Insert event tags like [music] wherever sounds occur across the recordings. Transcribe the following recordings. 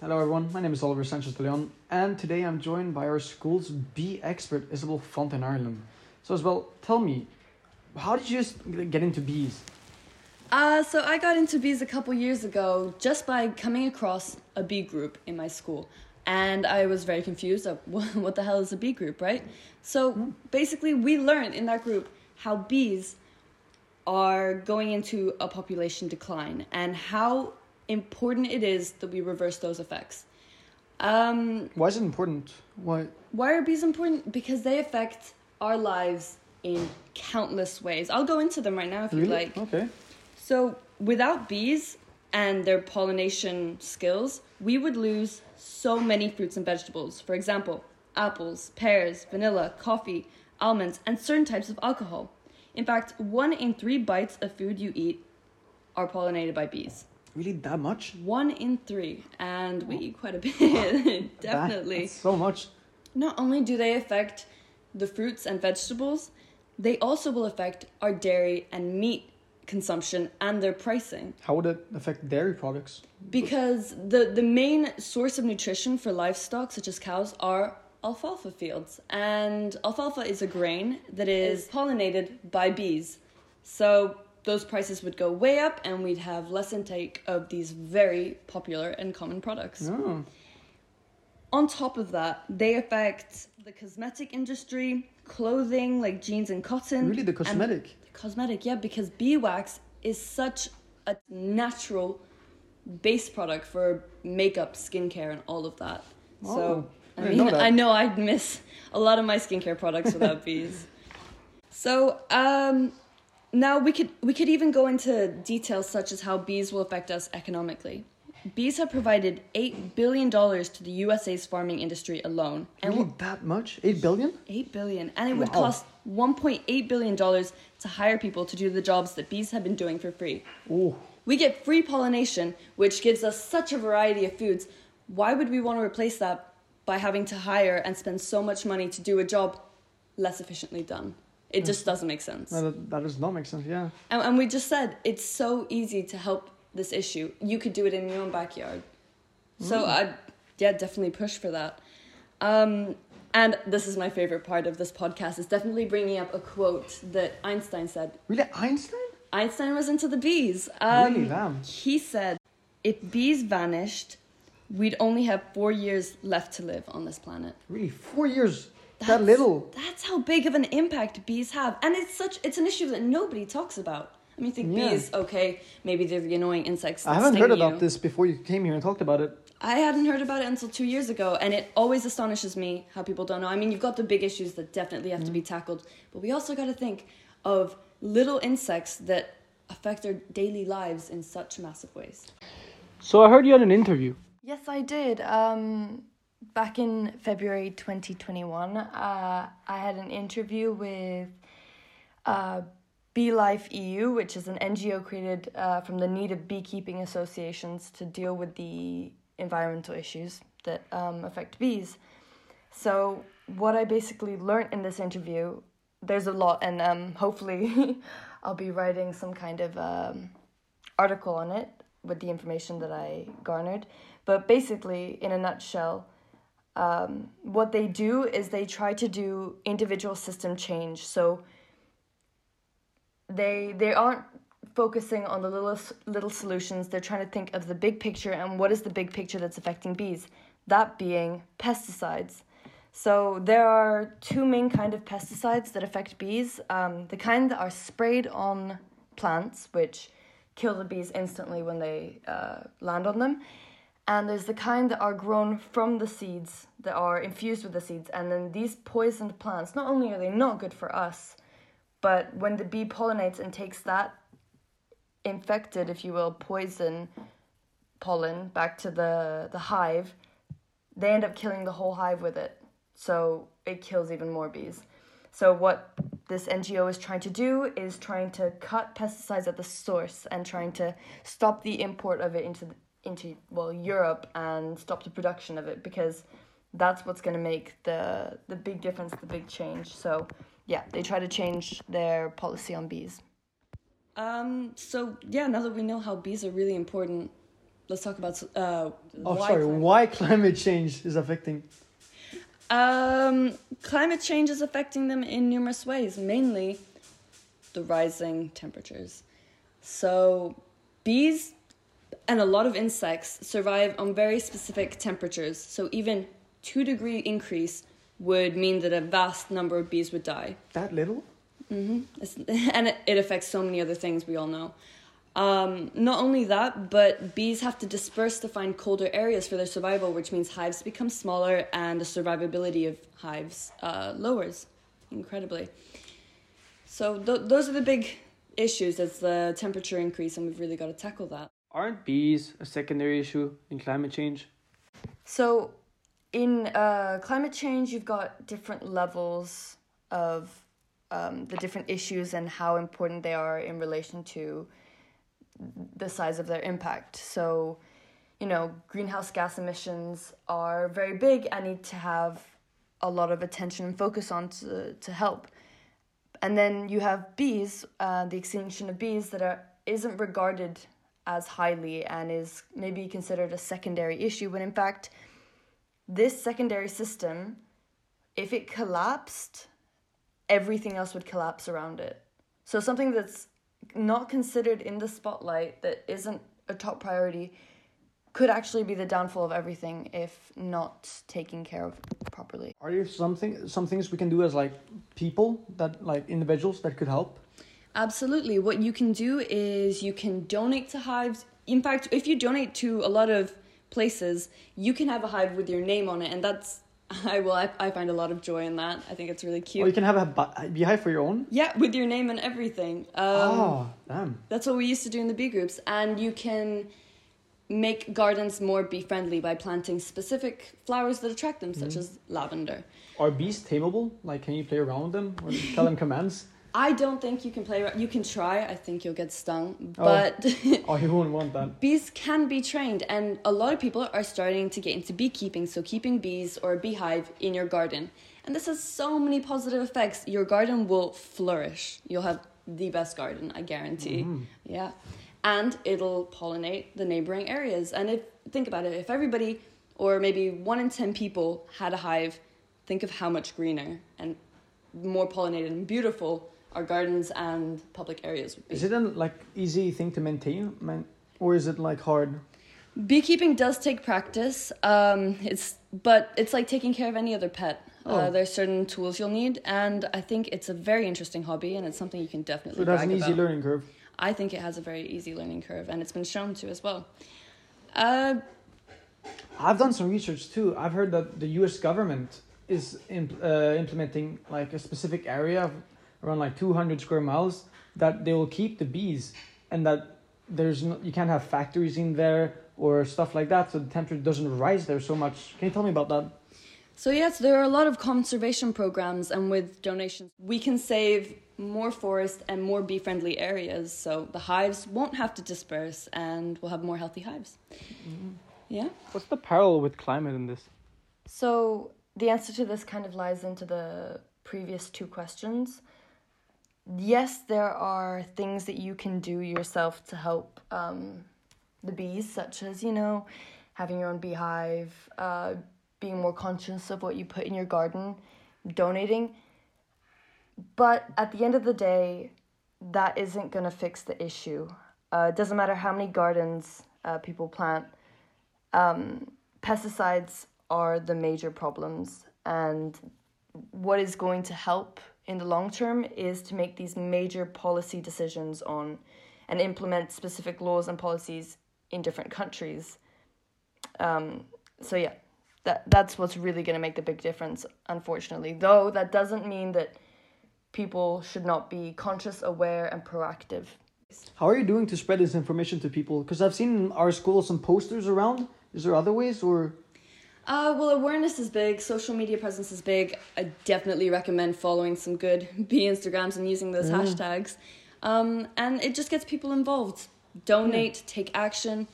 Hello everyone, my name is Oliver Sanchez de Leon, and today I'm joined by our school's bee expert, Isabel Font in Ireland. So Isabel, tell me, how did you get into bees? Uh, so I got into bees a couple years ago just by coming across a bee group in my school. And I was very confused of [laughs] what the hell is a bee group, right? So basically, we learned in that group how bees are going into a population decline and how important it is that we reverse those effects. Um, Why is it important? Why? why are bees important? Because they affect our lives in countless ways. I'll go into them right now if you Really? like. Okay. So, without bees and their pollination skills, we would lose so many fruits and vegetables. For example, apples, pears, vanilla, coffee, almonds, and certain types of alcohol. In fact, one in three bites of food you eat are pollinated by bees. Really, that much? One in three, and we eat quite a bit, [laughs] definitely. That- so much. Not only do they affect the fruits and vegetables, they also will affect our dairy and meat consumption and their pricing. How would it affect dairy products? Because the, the main source of nutrition for livestock, such as cows, are alfalfa fields. And alfalfa is a grain that is pollinated by bees. So those prices would go way up, and we'd have less intake of these very popular and common products. Oh, On top of that, they affect the cosmetic industry, clothing like jeans and cotton. really, the cosmetic. cosmetic, yeah, because beeswax is such a natural base product for makeup, skincare, and all of that. Oh, so I I mean, know. I know I'd miss a lot of my skincare products without [laughs] bees. So um, now we could we could even go into details such as how bees will affect us economically. Bees have provided eight billion dollars to the USA's farming industry alone, and Really, that much? Eight billion? Eight billion, and it would Wow. cost one point eight billion dollars to hire people to do the jobs that bees have been doing for free. Oh, We get free pollination, which gives us such a variety of foods. Why would we want to replace that by having to hire and spend so much money to do a job less efficiently done? It just doesn't make sense. no, that, that does not make sense. Yeah. And, and we just said it's so easy to help this issue. You could do it in your own backyard. So I, yeah, definitely push for that. Um, and this is my favorite part of this podcast. Is definitely bringing up a quote that Einstein said. Really, Einstein? Einstein was into the bees. Um, Really, damn. He said, "If bees vanished, we'd only have four years left to live on this planet." Really, four years? that little? That's how big of an impact bees have, and it's such it's an issue that nobody talks about. I mean, you think Yeah. bees, okay, maybe they're the annoying insects. I haven't sting heard about you. this before you came here and talked about it. I hadn't heard about it until two years ago, and it always astonishes me how people don't know. I mean, you've got the big issues that definitely have to be tackled, but we also got to think of little insects that affect their daily lives in such massive ways. So I heard you had an interview. Yes, I did. Um, back in February 2021, uh, I had an interview with uh, BeeLife EU, which is an NGO created uh, from the need of beekeeping associations to deal with the environmental issues that um, affect bees. So, what I basically learned in this interview, there's a lot, and um, hopefully, [laughs] I'll be writing some kind of um, article on it with the information that I garnered. But basically, in a nutshell, um, what they do is they try to do individual system change. So they they aren't focusing on the little little solutions. They're trying to think of the big picture and what is the big picture that's affecting bees. That being pesticides. So there are two main kind of pesticides that affect bees. Um, the kind that are sprayed on plants, which kill the bees instantly when they uh, land on them, and there's the kind that are grown from the seeds that are infused with the seeds. And then these poisoned plants, not only are they not good for us, but when the bee pollinates and takes that infected, if you will, poison pollen back to the, the hive, they end up killing the whole hive with it. So it kills even more bees. So what this NGO is trying to do is trying to cut pesticides at the source and trying to stop the import of it into into well Europe and stop the production of it because that's what's going to make the the big difference, the big change. So yeah, they try to change their policy on bees. Um, so yeah, now that we know how bees are really important, let's talk about uh, Oh, why sorry. clim- Why climate change is affecting? Um, climate change is affecting them in numerous ways, mainly the rising temperatures. So, bees and a lot of insects survive on very specific temperatures. So, even 2 degree increase would mean that a vast number of bees would die. That little? hmm [laughs] and it, it affects so many other things we all know. Um, not only that, but bees have to disperse to find colder areas for their survival, which means hives become smaller and the survivability of hives uh, lowers incredibly. So th- those are the big issues. It's the temperature increase, and we've really got to tackle that. Aren't bees a secondary issue in climate change? So, in uh, climate change, you've got different levels of um, the different issues and how important they are in relation to the size of their impact. So, you know, greenhouse gas emissions are very big and need to have a lot of attention and focus on to, to help. And then you have bees, uh, the extinction of bees that are isn't regarded as highly and is maybe considered a secondary issue when in fact this secondary system if it collapsed everything else would collapse around it so something that's not considered in the spotlight that isn't a top priority could actually be the downfall of everything if not taken care of properly Are there something some things we can do as like people that like individuals that could help? Absolutely. What you can do is you can donate to hives. In fact, if you donate to a lot of places, you can have a hive with your name on it, and that's I will I, I find a lot of joy in that. I think it's really Or cute. you can have a bu- beehive for your own? yeah, with your name and everything. Um, oh, damn. That's what we used to do in the bee groups, and you can make gardens more bee friendly by planting specific flowers that attract them, such as lavender. Are bees tameable? Like, can you play around with them or tell them [laughs] commands? I don't think you can play. You can try. I think you'll get stung, Oh. but. [laughs] Oh, he wouldn't want that. [laughs] Bees can be trained, and a lot of people are starting to get into beekeeping. So, keeping bees or a beehive in your garden. And this has so many positive effects. Your garden will flourish. You'll have the best garden, I guarantee. Mm. Yeah. And it'll pollinate the neighboring areas. And if think about it, if everybody, or maybe one in 10 people, had a hive, think of how much greener and more pollinated and beautiful our gardens and public areas would be. Is it a like easy thing to maintain, man, or is it like hard? Beekeeping does take practice. Um, it's but it's like taking care of any other pet. Oh. Uh, there's certain tools you'll need, and I think it's a very interesting hobby, and it's something you can definitely. So it has an easy about. learning curve. I think it has a very easy learning curve, and it's been shown to as well. Uh, I've done some research too. I've heard that the U.S. government is imp- uh, implementing like a specific area of around like 200 square miles that they will keep the bees, and that there's no, you can't have factories in there or stuff like that, so the temperature doesn't rise there so much. Can you tell me about that? so yes, there are a lot of conservation programs, and with donations, we can save more forest and more bee-friendly areas. So the hives won't have to disperse, and we'll have more healthy hives. Mm-hmm. Yeah. What's the parallel with climate in this? So the answer to this kind of lies into the previous two questions. Yes, there are things that you can do yourself to help um, the bees, such as, you know, having your own beehive, uh, being more conscious of what you put in your garden, donating. But at the end of the day, that isn't going to fix the issue. Uh, it doesn't matter how many gardens uh, people plant. Um, pesticides are the major problems, and what is going to help in the long term is to make these major policy decisions on and implement specific laws and policies in different countries. Um, so yeah, that that's what's really going to make the big difference. Unfortunately, though, that doesn't mean that people should not be conscious, aware, and proactive. How are you doing to spread this information to people? Because I've seen in our school some posters around. Is there other ways or? Uh, well, awareness is big. Social media presence is big. I definitely recommend following some good [laughs] bee Instagrams and using those Yeah. hashtags. Um, and it just gets people involved. Donate, take action,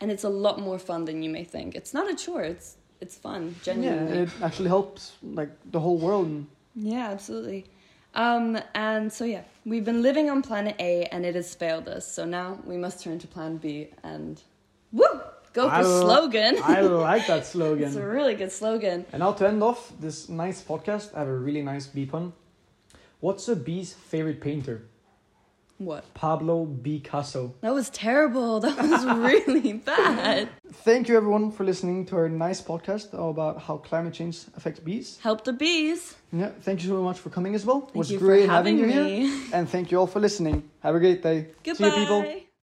and it's a lot more fun than you may think. It's not a chore. It's it's fun, Yeah, it actually helps like the whole world. Yeah, absolutely. Um, and so yeah, we've been living on planet A and it has failed us. So now we must turn to plan B and! Go for I slogan. I like that slogan. [laughs] it's a really good slogan. And now to end off this nice podcast, I have a really nice bee pun. What's a bee's favorite painter? What? Pablo Picasso. That was terrible. [laughs] That was really [laughs] bad. Thank you everyone for listening to our nice podcast about how climate change affects bees. Help the bees. Yeah, thank you so much for coming as well. It Thank was you great for having you me. here. And thank you all for listening. Have a great day. Goodbye. See you people.